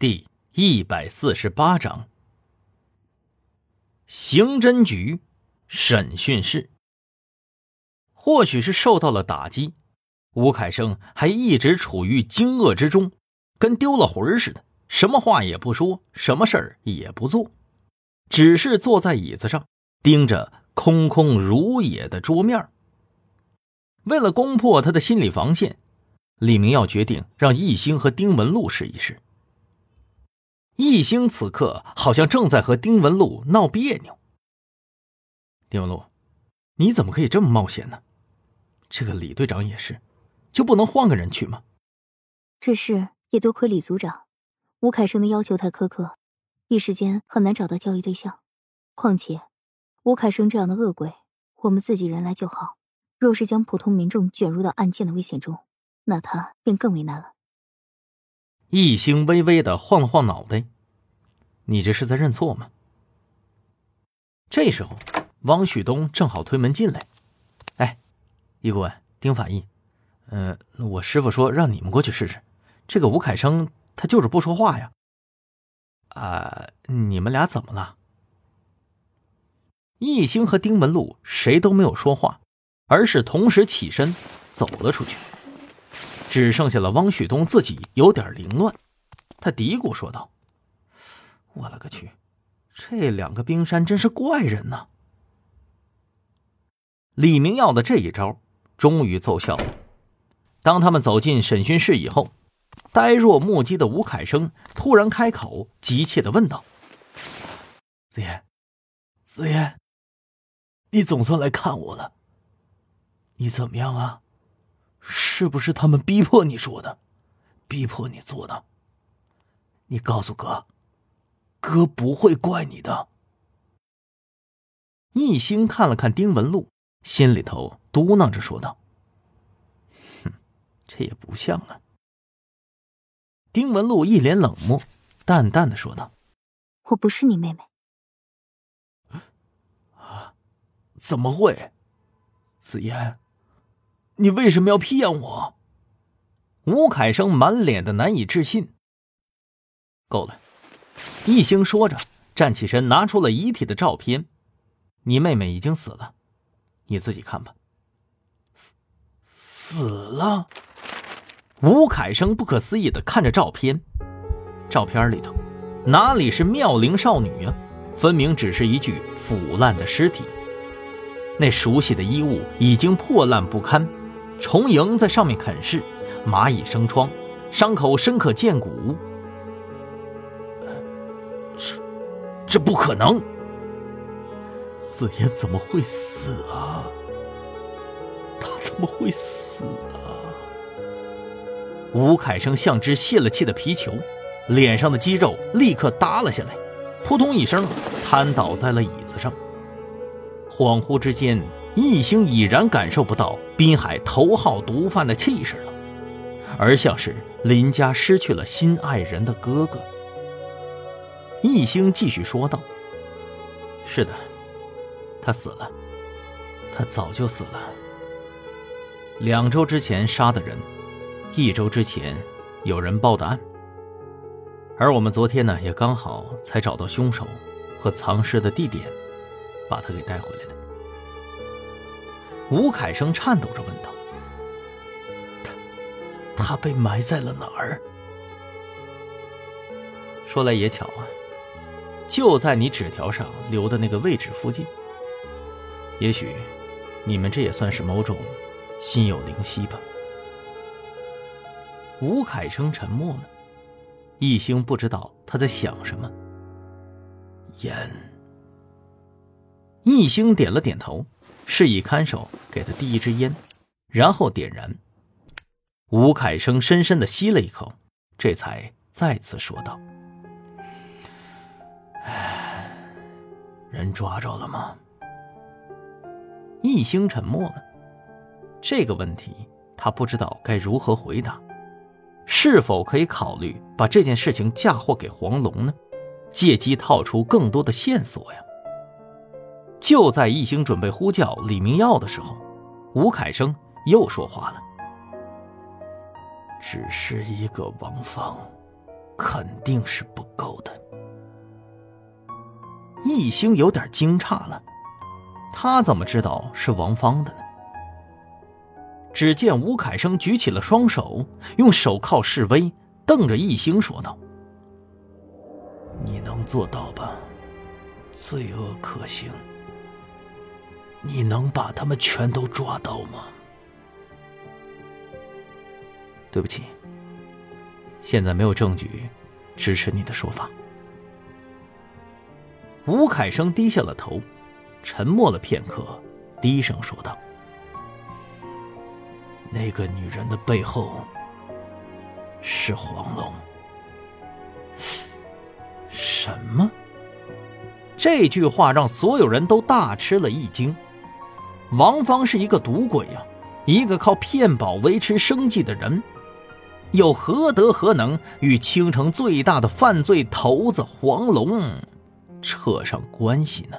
第一百四十八章，刑侦局审讯室。或许是受到了打击，吴凯生还一直处于惊愕之中，跟丢了魂似的，什么话也不说，什么事儿也不做，只是坐在椅子上，盯着空空如也的桌面。为了攻破他的心理防线，李明耀决定让易星和丁文璐试一试。易星此刻好像正在和丁文璐闹别扭。丁文璐，你怎么可以这么冒险呢？这个李队长也是，就不能换个人去吗？这事也多亏李组长，吴凯生的要求太苛刻，一时间很难找到交易对象。况且，吴凯生这样的恶鬼，我们自己人来就好。若是将普通民众卷入到案件的危险中，那他便更为难了。易星微微的晃了晃脑袋：“你这是在认错吗？”这时候，汪旭东正好推门进来：“哎，易顾问，丁法医，嗯，我师傅说让你们过去试试。这个吴凯生他就是不说话呀。啊，你们俩怎么了？”易星和丁文璐谁都没有说话。而是同时起身走了出去，只剩下了汪旭东自己有点凌乱。他嘀咕说道：“我勒个去，这两个冰山真是怪人呐！”李明耀的这一招终于奏效了。当他们走进审讯室以后，呆若木鸡的吴凯生突然开口，急切的问道：“子言，子言，你总算来看我了。”你怎么样啊？是不是他们逼迫你说的，逼迫你做的？你告诉哥，哥不会怪你的。一星看了看丁文璐，心里头嘟囔着说道：“哼，这也不像啊。”丁文璐一脸冷漠，淡淡的说道：“我不是你妹妹。”啊？怎么会？紫嫣。你为什么要骗我？吴凯生满脸的难以置信。够了，一星说着，站起身，拿出了遗体的照片。你妹妹已经死了，你自己看吧。死死了？吴凯生不可思议的看着照片，照片里头哪里是妙龄少女啊？分明只是一具腐烂的尸体。那熟悉的衣物已经破烂不堪。虫蝇在上面啃噬，蚂蚁生疮，伤口深可见骨。这，这不可能！紫嫣怎么会死啊？他怎么会死啊？吴凯生像只泄了气的皮球，脸上的肌肉立刻耷了下来，扑通一声瘫倒在了椅子上。恍惚之间。易星已然感受不到滨海头号毒贩的气势了，而像是林家失去了心爱人的哥哥。易星继续说道：“是的，他死了，他早就死了。两周之前杀的人，一周之前有人报的案，而我们昨天呢，也刚好才找到凶手和藏尸的地点，把他给带回来的。”吴凯生颤抖着问道：“他，他被埋在了哪儿？”说来也巧啊，就在你纸条上留的那个位置附近。也许，你们这也算是某种心有灵犀吧。吴凯生沉默了，一星不知道他在想什么。烟。一星点了点头。示意看守给他递一支烟，然后点燃。吴凯生深深的吸了一口，这才再次说道：“人抓着了吗？”一星沉默了。这个问题他不知道该如何回答。是否可以考虑把这件事情嫁祸给黄龙呢？借机套出更多的线索呀？就在一星准备呼叫李明耀的时候，吴凯生又说话了：“只是一个王芳，肯定是不够的。易兴有点惊诧了，他怎么知道是王芳的呢？只见吴凯生举起了双手，用手铐示威，瞪着易兴说道：“你能做到吧？罪恶可行，你能把他们全都抓到吗？”对不起，现在没有证据支持你的说法。吴凯生低下了头，沉默了片刻，低声说道。那个女人的背后是黄龙。什么？这句话让所有人都大吃了一惊。王芳是一个赌鬼呀，一个靠骗保维持生计的人，又何德何能与青城最大的犯罪头子黄龙扯上关系呢？